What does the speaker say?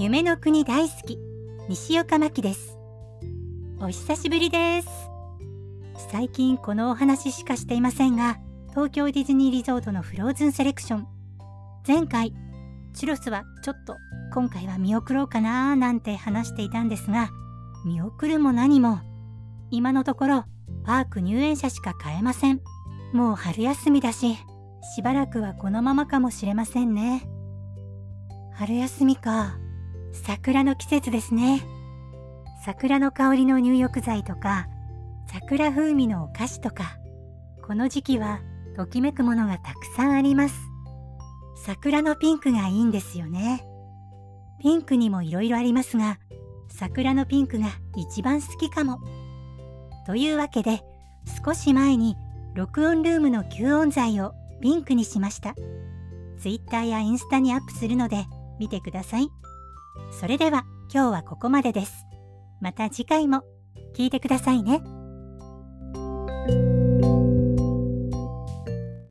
夢の国大好き西岡真希です。お久しぶりです。最近このお話しかしていませんが東京ディズニーリゾートのフローズンセレクション。前回チュロスはちょっと今回は見送ろうかなーなんて話していたんですが見送るも何も今のところパーク入園者しか買えません。もう春休みだししばらくはこのままかもしれませんね。春休みか。桜の季節ですね。桜の香りの入浴剤とか桜風味のお菓子とかこの時期はときめくものがたくさんあります。桜のピンクがいいんですよね。ピンクにもいろいろありますが桜のピンクが一番好きかも。というわけで少し前に録音ルームの吸音材をピンクにしました。Twitter やインスタにアップするので見てください。それでは今日はここまでですまた次回も聞いてくださいね。